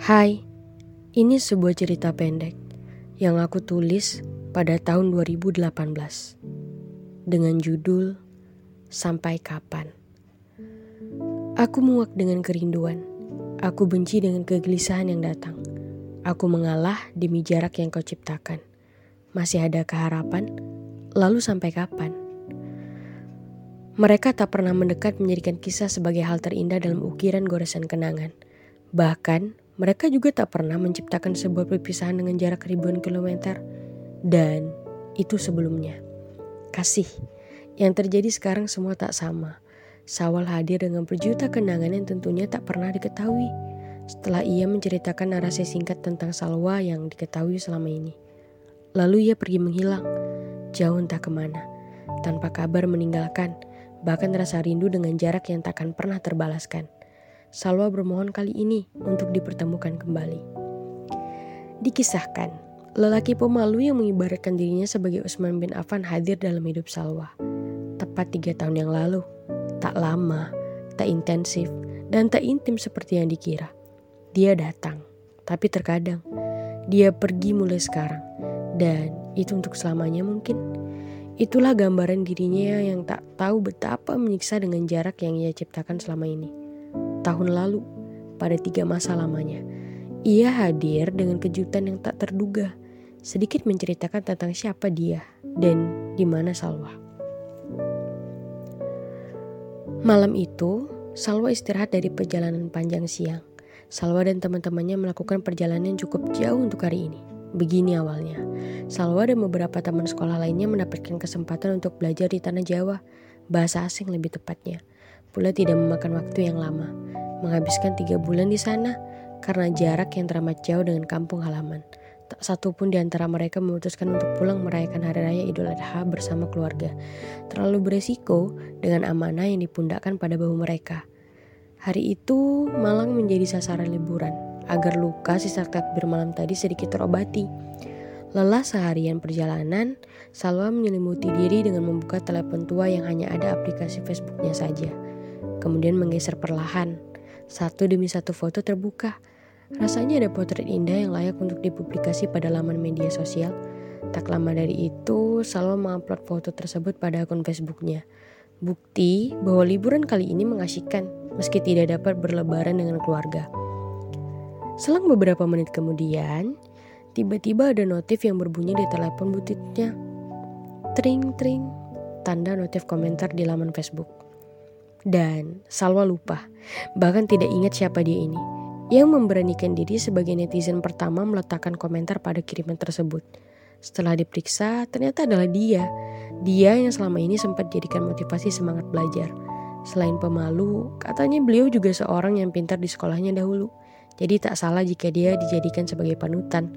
Hai, ini sebuah cerita pendek yang aku tulis pada tahun 2018 dengan judul Sampai Kapan. Aku muak dengan kerinduan. Aku benci dengan kegelisahan yang datang. Aku mengalah demi jarak yang kau ciptakan. Masih ada keharapan? Lalu sampai kapan? Mereka tak pernah mendekat menjadikan kisah sebagai hal terindah dalam ukiran goresan kenangan. Bahkan, mereka juga tak pernah menciptakan sebuah perpisahan dengan jarak ribuan kilometer. Dan itu sebelumnya. Kasih, yang terjadi sekarang semua tak sama. Sawal hadir dengan berjuta kenangan yang tentunya tak pernah diketahui. Setelah ia menceritakan narasi singkat tentang Salwa yang diketahui selama ini. Lalu ia pergi menghilang, jauh entah ke mana, tanpa kabar meninggalkan bahkan rasa rindu dengan jarak yang takkan pernah terbalaskan. Salwa bermohon kali ini untuk dipertemukan kembali. Dikisahkan, lelaki pemalu yang mengibaratkan dirinya sebagai Utsman bin Affan hadir dalam hidup Salwa. Tepat tiga tahun yang lalu, tak lama, tak intensif, dan tak intim seperti yang dikira. Dia datang, tapi terkadang dia pergi mulai sekarang, dan itu untuk selamanya mungkin. Itulah gambaran dirinya yang tak tahu betapa menyiksa dengan jarak yang ia ciptakan selama ini. Tahun lalu, pada tiga masa lamanya, ia hadir dengan kejutan yang tak terduga, sedikit menceritakan tentang siapa dia dan di mana Salwa. Malam itu, Salwa istirahat dari perjalanan panjang siang. Salwa dan teman-temannya melakukan perjalanan cukup jauh untuk hari ini. Begini awalnya, Salwa dan beberapa teman sekolah lainnya mendapatkan kesempatan untuk belajar di tanah Jawa, bahasa asing lebih tepatnya. Pula tidak memakan waktu yang lama, menghabiskan tiga bulan di sana karena jarak yang teramat jauh dengan kampung halaman. Tak satu pun di antara mereka memutuskan untuk pulang merayakan Hari Raya Idul Adha bersama keluarga. Terlalu beresiko dengan amanah yang dipundakkan pada bahu mereka. Hari itu Malang menjadi sasaran liburan agar luka sisa takbir malam tadi sedikit terobati. Lelah seharian perjalanan, Salwa menyelimuti diri dengan membuka telepon tua yang hanya ada aplikasi Facebooknya saja. Kemudian menggeser perlahan. Satu demi satu foto terbuka. Rasanya ada potret indah yang layak untuk dipublikasi pada laman media sosial. Tak lama dari itu, Salwa mengupload foto tersebut pada akun Facebooknya. Bukti bahwa liburan kali ini mengasyikkan meski tidak dapat berlebaran dengan keluarga. Selang beberapa menit kemudian, tiba-tiba ada notif yang berbunyi di telepon butiknya. Tring tring, tanda notif komentar di laman Facebook. Dan Salwa lupa, bahkan tidak ingat siapa dia ini. Yang memberanikan diri sebagai netizen pertama meletakkan komentar pada kiriman tersebut. Setelah diperiksa, ternyata adalah dia. Dia yang selama ini sempat jadikan motivasi semangat belajar. Selain pemalu, katanya beliau juga seorang yang pintar di sekolahnya dahulu. Jadi tak salah jika dia dijadikan sebagai panutan.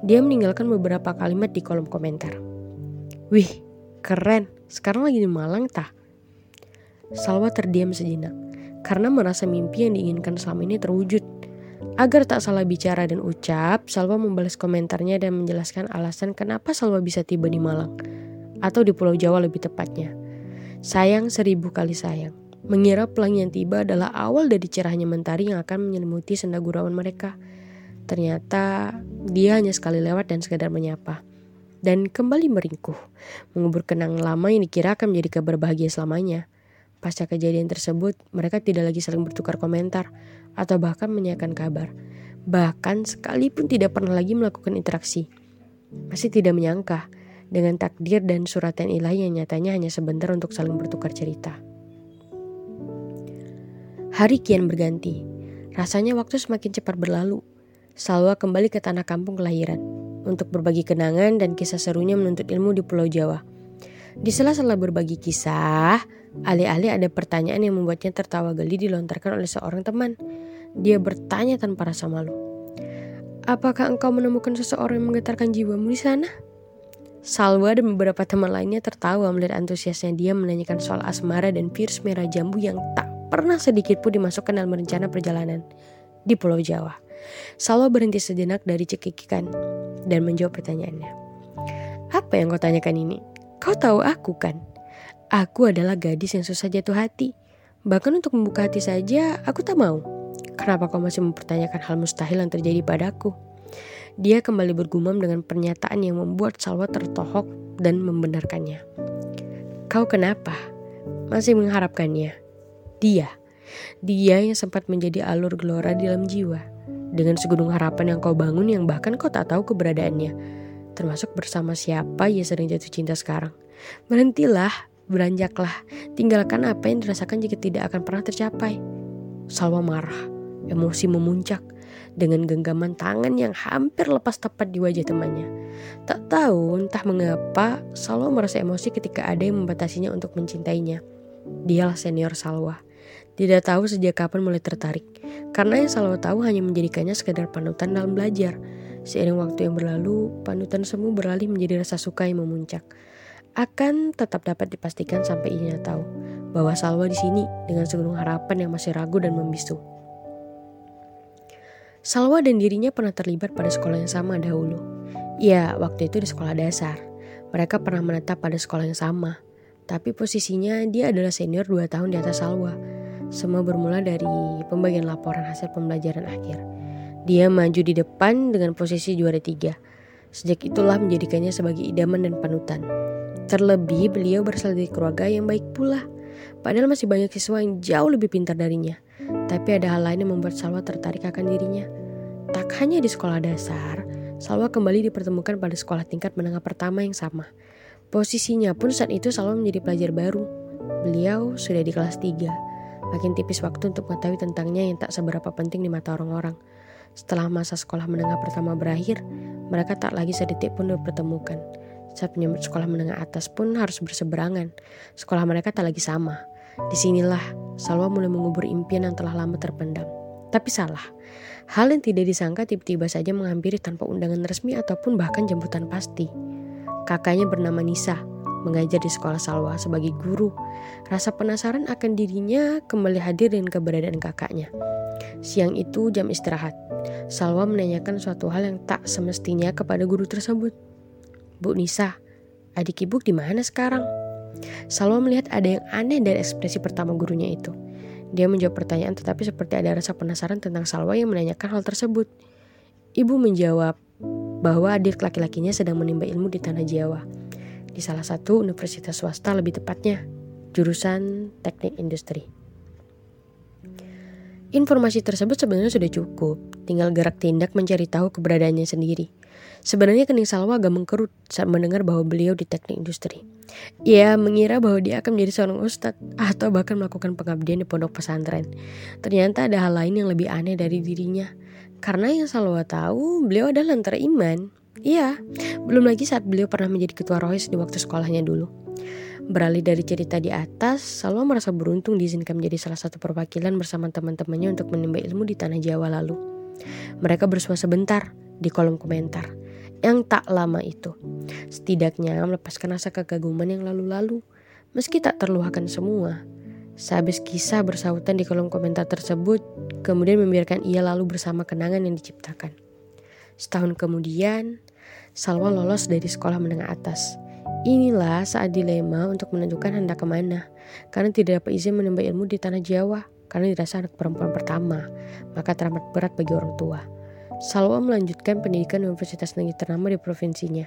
Dia meninggalkan beberapa kalimat di kolom komentar. Wih, keren. Sekarang lagi di Malang tah. Salwa terdiam sejenak karena merasa mimpi yang diinginkan selama ini terwujud. Agar tak salah bicara dan ucap, Salwa membalas komentarnya dan menjelaskan alasan kenapa Salwa bisa tiba di Malang. Atau di Pulau Jawa lebih tepatnya. Sayang seribu kali sayang mengira pelangi yang tiba adalah awal dari cerahnya mentari yang akan menyelimuti senda gurauan mereka. Ternyata dia hanya sekali lewat dan sekadar menyapa. Dan kembali meringkuh, mengubur kenang lama yang dikira akan menjadi kabar bahagia selamanya. Pasca kejadian tersebut, mereka tidak lagi saling bertukar komentar atau bahkan menyanyikan kabar. Bahkan sekalipun tidak pernah lagi melakukan interaksi. Masih tidak menyangka dengan takdir dan suratan ilahi yang nyatanya hanya sebentar untuk saling bertukar cerita. Hari kian berganti. Rasanya waktu semakin cepat berlalu. Salwa kembali ke tanah kampung kelahiran untuk berbagi kenangan dan kisah serunya menuntut ilmu di Pulau Jawa. Di sela-sela berbagi kisah, alih-alih ada pertanyaan yang membuatnya tertawa geli dilontarkan oleh seorang teman. Dia bertanya tanpa rasa malu. Apakah engkau menemukan seseorang yang menggetarkan jiwamu di sana? Salwa dan beberapa teman lainnya tertawa melihat antusiasnya dia menanyakan soal asmara dan virus merah jambu yang tak pernah sedikit pun dimasukkan dalam rencana perjalanan di Pulau Jawa. Salwa berhenti sejenak dari cekikikan dan menjawab pertanyaannya. Apa yang kau tanyakan ini? Kau tahu aku kan? Aku adalah gadis yang susah jatuh hati. Bahkan untuk membuka hati saja aku tak mau. kenapa kau masih mempertanyakan hal mustahil yang terjadi padaku? Dia kembali bergumam dengan pernyataan yang membuat Salwa tertohok dan membenarkannya. Kau kenapa? Masih mengharapkannya? Dia. Dia yang sempat menjadi alur gelora di dalam jiwa. Dengan segunung harapan yang kau bangun yang bahkan kau tak tahu keberadaannya. Termasuk bersama siapa ia sedang jatuh cinta sekarang. Berhentilah, beranjaklah. Tinggalkan apa yang dirasakan jika tidak akan pernah tercapai. Salwa marah. Emosi memuncak dengan genggaman tangan yang hampir lepas tepat di wajah temannya. Tak tahu entah mengapa Salwa merasa emosi ketika ada yang membatasinya untuk mencintainya. Dialah senior Salwa. Tidak tahu sejak kapan mulai tertarik. Karena yang Salwa tahu hanya menjadikannya sekedar panutan dalam belajar. Seiring waktu yang berlalu, panutan semu beralih menjadi rasa suka yang memuncak. Akan tetap dapat dipastikan sampai ia tahu bahwa Salwa di sini dengan segunung harapan yang masih ragu dan membisu. Salwa dan dirinya pernah terlibat pada sekolah yang sama dahulu. Ya, waktu itu di sekolah dasar. Mereka pernah menetap pada sekolah yang sama. Tapi posisinya dia adalah senior 2 tahun di atas Salwa. Semua bermula dari pembagian laporan hasil pembelajaran akhir. Dia maju di depan dengan posisi juara tiga. Sejak itulah menjadikannya sebagai idaman dan panutan. Terlebih beliau berasal dari keluarga yang baik pula. Padahal masih banyak siswa yang jauh lebih pintar darinya. Tapi ada hal lain yang membuat Salwa tertarik akan dirinya. Tak hanya di sekolah dasar, Salwa kembali dipertemukan pada sekolah tingkat menengah pertama yang sama. Posisinya pun saat itu Salwa menjadi pelajar baru. Beliau sudah di kelas 3. Makin tipis waktu untuk mengetahui tentangnya yang tak seberapa penting di mata orang-orang. Setelah masa sekolah menengah pertama berakhir, mereka tak lagi sedetik pun dipertemukan. Saat menyambut sekolah menengah atas pun harus berseberangan. Sekolah mereka tak lagi sama. Di sinilah Salwa mulai mengubur impian yang telah lama terpendam. Tapi salah. Hal yang tidak disangka tiba-tiba saja menghampiri tanpa undangan resmi ataupun bahkan jemputan pasti. Kakaknya bernama Nisa, mengajar di sekolah Salwa sebagai guru. Rasa penasaran akan dirinya kembali hadir dengan keberadaan kakaknya. Siang itu jam istirahat. Salwa menanyakan suatu hal yang tak semestinya kepada guru tersebut. Bu Nisa, adik ibu di mana sekarang? Salwa melihat ada yang aneh dari ekspresi pertama gurunya itu. Dia menjawab pertanyaan tetapi seperti ada rasa penasaran tentang Salwa yang menanyakan hal tersebut. Ibu menjawab bahwa adik laki-lakinya sedang menimba ilmu di tanah Jawa. Di salah satu universitas swasta lebih tepatnya, jurusan teknik industri. Informasi tersebut sebenarnya sudah cukup, tinggal gerak tindak mencari tahu keberadaannya sendiri. Sebenarnya kening Salwa agak mengkerut saat mendengar bahwa beliau di teknik industri. Ia mengira bahwa dia akan menjadi seorang ustadz atau bahkan melakukan pengabdian di pondok pesantren. Ternyata ada hal lain yang lebih aneh dari dirinya. Karena yang Salwa tahu, beliau adalah lentera iman. Iya, belum lagi saat beliau pernah menjadi ketua rohis di waktu sekolahnya dulu. Beralih dari cerita di atas, Salwa merasa beruntung diizinkan menjadi salah satu perwakilan bersama teman-temannya untuk menimba ilmu di tanah Jawa lalu. Mereka bersua sebentar di kolom komentar yang tak lama itu. Setidaknya melepaskan rasa kekaguman yang lalu-lalu, meski tak terluahkan semua. Sehabis kisah bersautan di kolom komentar tersebut, kemudian membiarkan ia lalu bersama kenangan yang diciptakan. Setahun kemudian, Salwa lolos dari sekolah menengah atas Inilah saat dilema untuk menentukan hendak ke mana, karena tidak dapat izin menimba ilmu di tanah Jawa, karena dirasa anak perempuan pertama, maka teramat berat bagi orang tua. Salwa melanjutkan pendidikan di universitas negeri ternama di provinsinya.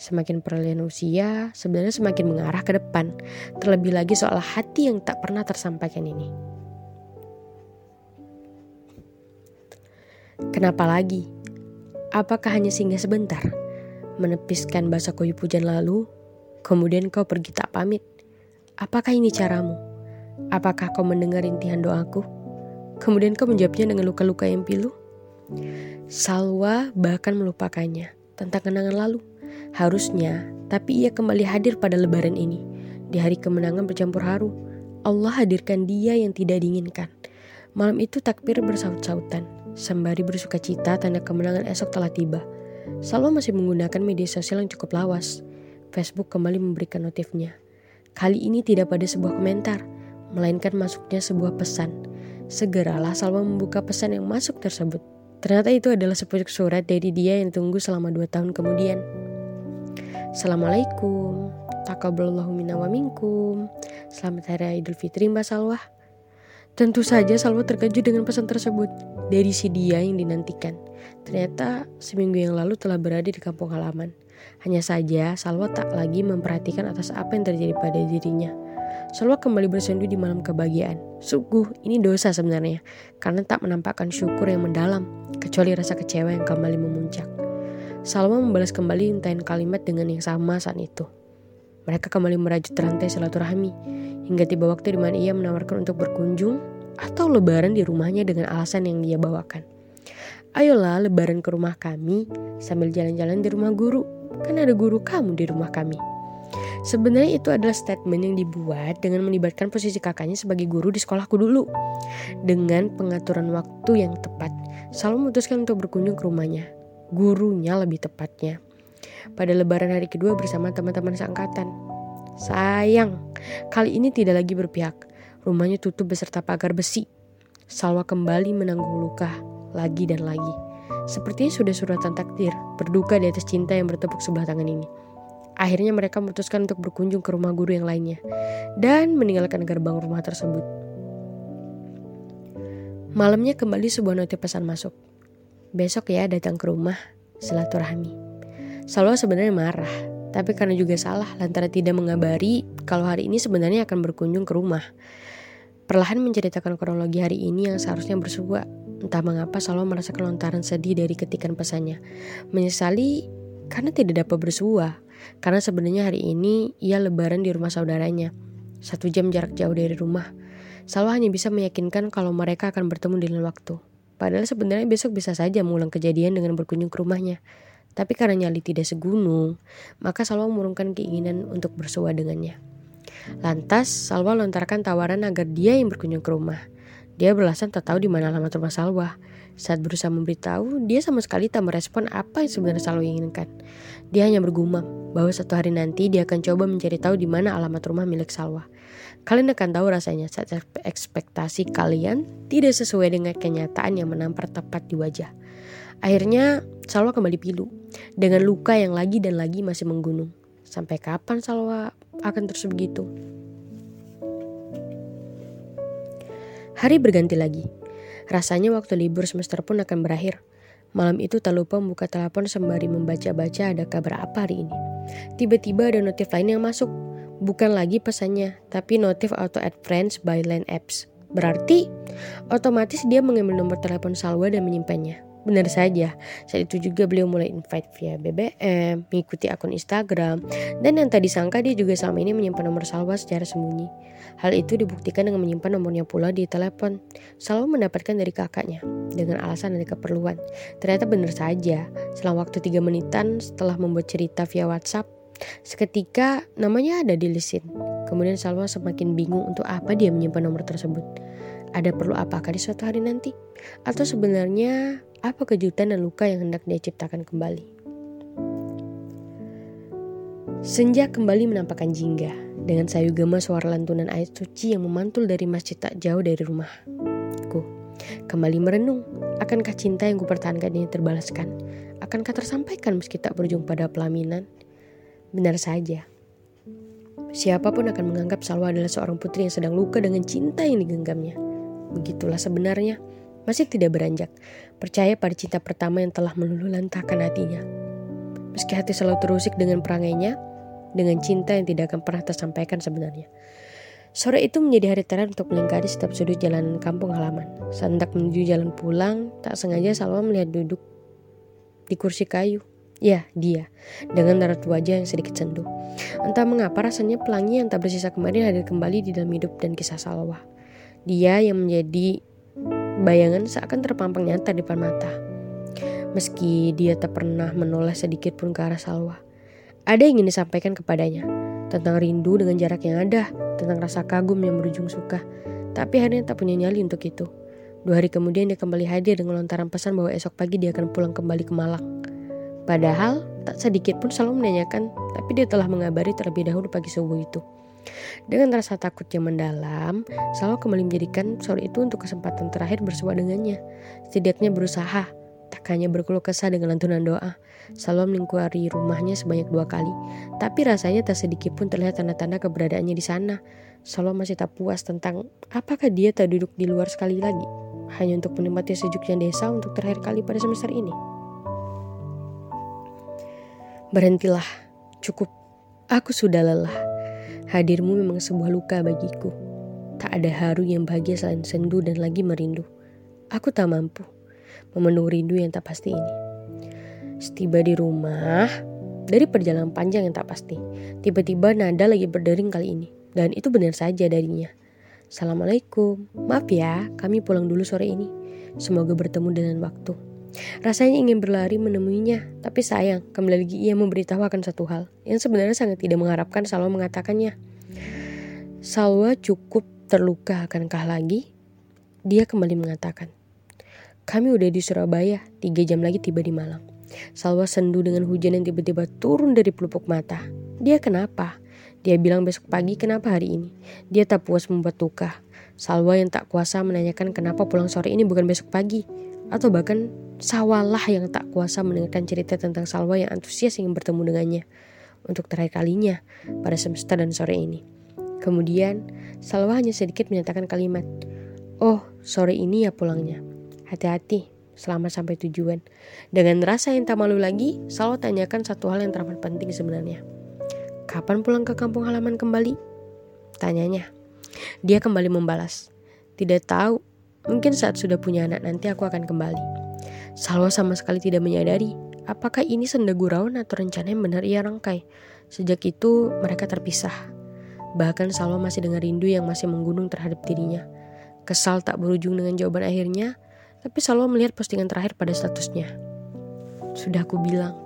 Semakin peralihan usia, sebenarnya semakin mengarah ke depan, terlebih lagi soal hati yang tak pernah tersampaikan ini. Kenapa lagi? Apakah hanya singgah sebentar? Menepiskan bahasa koyu pujan lalu, Kemudian kau pergi tak pamit. Apakah ini caramu? Apakah kau mendengar intihan doaku? Kemudian kau menjawabnya dengan luka-luka yang pilu. Salwa bahkan melupakannya tentang kenangan lalu. Harusnya, tapi ia kembali hadir pada lebaran ini. Di hari kemenangan bercampur haru, Allah hadirkan dia yang tidak diinginkan. Malam itu takbir bersaut-sautan, sembari bersuka cita tanda kemenangan esok telah tiba. Salwa masih menggunakan media sosial yang cukup lawas. Facebook kembali memberikan notifnya. Kali ini tidak pada sebuah komentar, melainkan masuknya sebuah pesan. Segeralah Salma membuka pesan yang masuk tersebut. Ternyata itu adalah sepucuk surat dari dia yang tunggu selama dua tahun kemudian. Assalamualaikum, takaballahu minna wa minkum. Selamat Hari Idul Fitri Mbak Salwa. Tentu saja Salwa terkejut dengan pesan tersebut. dari si dia yang dinantikan. Ternyata seminggu yang lalu telah berada di kampung halaman. Hanya saja Salwa tak lagi memperhatikan atas apa yang terjadi pada dirinya. Salwa kembali bersendu di malam kebahagiaan. Sungguh, ini dosa sebenarnya, karena tak menampakkan syukur yang mendalam, kecuali rasa kecewa yang kembali memuncak. Salwa membalas kembali intayin kalimat dengan yang sama saat itu. Mereka kembali merajut rantai silaturahmi, hingga tiba waktu di mana ia menawarkan untuk berkunjung atau lebaran di rumahnya dengan alasan yang dia bawakan. Ayolah lebaran ke rumah kami sambil jalan-jalan di rumah guru, kan ada guru kamu di rumah kami. Sebenarnya itu adalah statement yang dibuat dengan melibatkan posisi kakaknya sebagai guru di sekolahku dulu. Dengan pengaturan waktu yang tepat, selalu memutuskan untuk berkunjung ke rumahnya. Gurunya lebih tepatnya pada lebaran hari kedua bersama teman-teman seangkatan. Sayang, kali ini tidak lagi berpihak. Rumahnya tutup beserta pagar besi. Salwa kembali menanggung luka lagi dan lagi. Sepertinya sudah suratan takdir, berduka di atas cinta yang bertepuk sebelah tangan ini. Akhirnya mereka memutuskan untuk berkunjung ke rumah guru yang lainnya dan meninggalkan gerbang rumah tersebut. Malamnya kembali sebuah notif pesan masuk. Besok ya datang ke rumah, silaturahmi. Salwa sebenarnya marah, tapi karena juga salah lantaran tidak mengabari kalau hari ini sebenarnya akan berkunjung ke rumah. Perlahan menceritakan kronologi hari ini yang seharusnya bersua. Entah mengapa Salwa merasa kelontaran sedih dari ketikan pesannya. Menyesali karena tidak dapat bersua. Karena sebenarnya hari ini ia lebaran di rumah saudaranya. Satu jam jarak jauh dari rumah. Salwa hanya bisa meyakinkan kalau mereka akan bertemu di lain waktu. Padahal sebenarnya besok bisa saja mengulang kejadian dengan berkunjung ke rumahnya. Tapi karena nyali tidak segunung, maka Salwa mengurungkan keinginan untuk bersua dengannya. Lantas, Salwa lontarkan tawaran agar dia yang berkunjung ke rumah. Dia beralasan tak tahu di mana alamat rumah Salwa. Saat berusaha memberitahu, dia sama sekali tak merespon apa yang sebenarnya Salwa inginkan. Dia hanya bergumam bahwa satu hari nanti dia akan coba mencari tahu di mana alamat rumah milik Salwa. Kalian akan tahu rasanya saat ekspektasi kalian tidak sesuai dengan kenyataan yang menampar tepat di wajah. Akhirnya Salwa kembali pilu dengan luka yang lagi dan lagi masih menggunung. Sampai kapan Salwa akan terus begitu? Hari berganti lagi. Rasanya waktu libur semester pun akan berakhir. Malam itu tak lupa membuka telepon sembari membaca-baca ada kabar apa hari ini. Tiba-tiba ada notif lain yang masuk. Bukan lagi pesannya, tapi notif auto add friends by line apps. Berarti otomatis dia mengambil nomor telepon Salwa dan menyimpannya. Benar saja, saat itu juga beliau mulai invite via BBM, mengikuti akun Instagram, dan yang tadi sangka dia juga selama ini menyimpan nomor Salwa secara sembunyi. Hal itu dibuktikan dengan menyimpan nomornya pula di telepon. Salwa mendapatkan dari kakaknya, dengan alasan ada keperluan. Ternyata benar saja, selang waktu 3 menitan setelah membuat cerita via WhatsApp, seketika namanya ada di lisin. Kemudian Salwa semakin bingung untuk apa dia menyimpan nomor tersebut. Ada perlu apakah di suatu hari nanti? Atau sebenarnya apa kejutan dan luka yang hendak dia ciptakan kembali? Senja kembali menampakkan jingga dengan sayu gema suara lantunan ayat suci yang memantul dari masjid tak jauh dari rumahku. Kembali merenung, akankah cinta yang kupertahankan ini terbalaskan? Akankah tersampaikan meski tak berujung pada pelaminan? Benar saja, siapa pun akan menganggap Salwa adalah seorang putri yang sedang luka dengan cinta yang digenggamnya. Begitulah sebenarnya, masih tidak beranjak, percaya pada cinta pertama yang telah meluluhlantahkan hatinya. Meski hati selalu terusik dengan perangainya, dengan cinta yang tidak akan pernah tersampaikan sebenarnya. Sore itu menjadi hari terakhir untuk melingkari setiap sudut jalan kampung halaman. Sandak menuju jalan pulang, tak sengaja Salwa melihat duduk di kursi kayu. Ya, dia. Dengan raut wajah yang sedikit sendu. Entah mengapa rasanya pelangi yang tak bersisa kemarin hadir kembali di dalam hidup dan kisah Salwa. Dia yang menjadi bayangan seakan terpampang nyata di depan mata. Meski dia tak pernah menoleh sedikit pun ke arah Salwa. Ada yang ingin disampaikan kepadanya tentang rindu dengan jarak yang ada, tentang rasa kagum yang berujung suka. Tapi hanya tak punya nyali untuk itu. Dua hari kemudian dia kembali hadir dengan lontaran pesan bahwa esok pagi dia akan pulang kembali ke Malang. Padahal tak sedikit pun selalu menanyakan, tapi dia telah mengabari terlebih dahulu pagi subuh itu. Dengan rasa takut yang mendalam, selalu kembali menjadikan sore itu untuk kesempatan terakhir bersua dengannya. Setidaknya berusaha, tak hanya berkeluh kesah dengan lantunan doa. Selalu melingkari rumahnya sebanyak dua kali. Tapi rasanya tak sedikit pun terlihat tanda-tanda keberadaannya di sana. Selalu masih tak puas tentang apakah dia tak duduk di luar sekali lagi. hanya untuk menikmati sejuknya desa untuk terakhir kali pada semester ini. Berhentilah, cukup. Aku sudah lelah. Hadirmu memang sebuah luka bagiku. Tak ada haru yang bahagia selain sendu dan lagi merindu. Aku tak mampu memenuhi rindu yang tak pasti ini. Setiba di rumah, dari perjalanan panjang yang tak pasti, tiba-tiba nada lagi berdering kali ini. Dan itu benar saja darinya. Assalamualaikum, maaf ya, kami pulang dulu sore ini. Semoga bertemu dengan waktu. Rasanya ingin berlari menemuinya, tapi sayang, kembali lagi ia memberitahu akan satu hal yang sebenarnya sangat tidak mengharapkan Salwa mengatakannya. Salwa cukup terluka akankah lagi? Dia kembali mengatakan, kami udah di Surabaya, tiga jam lagi tiba di Malang. Salwa sendu dengan hujan yang tiba-tiba turun dari pelupuk mata. Dia kenapa? Dia bilang besok pagi kenapa hari ini. Dia tak puas membuat luka. Salwa yang tak kuasa menanyakan kenapa pulang sore ini bukan besok pagi. Atau bahkan Sawalah yang tak kuasa mendengarkan cerita tentang Salwa yang antusias ingin bertemu dengannya untuk terakhir kalinya pada semester dan sore ini. Kemudian, Salwa hanya sedikit menyatakan kalimat, Oh, sore ini ya pulangnya. Hati-hati, selamat sampai tujuan. Dengan rasa yang tak malu lagi, Salwa tanyakan satu hal yang teramat penting sebenarnya. Kapan pulang ke kampung halaman kembali? Tanyanya. Dia kembali membalas. Tidak tahu, mungkin saat sudah punya anak nanti aku akan kembali. Salwa sama sekali tidak menyadari apakah ini senda gurauan atau rencana yang benar ia rangkai. Sejak itu mereka terpisah. Bahkan Salwa masih dengan rindu yang masih menggunung terhadap dirinya. Kesal tak berujung dengan jawaban akhirnya, tapi Salwa melihat postingan terakhir pada statusnya. Sudah aku bilang,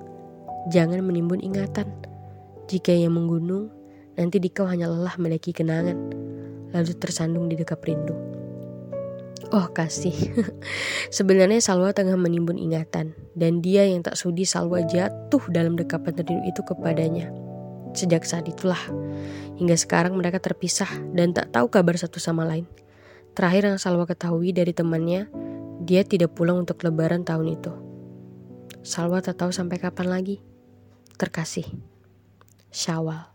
jangan menimbun ingatan. Jika ia menggunung, nanti dikau hanya lelah mendaki kenangan, lalu tersandung di dekap rindu. Oh kasih. Sebenarnya Salwa tengah menimbun ingatan dan dia yang tak sudi Salwa jatuh dalam dekapan rindu itu kepadanya. Sejak saat itulah hingga sekarang mereka terpisah dan tak tahu kabar satu sama lain. Terakhir yang Salwa ketahui dari temannya, dia tidak pulang untuk lebaran tahun itu. Salwa tak tahu sampai kapan lagi. Terkasih. Syawal.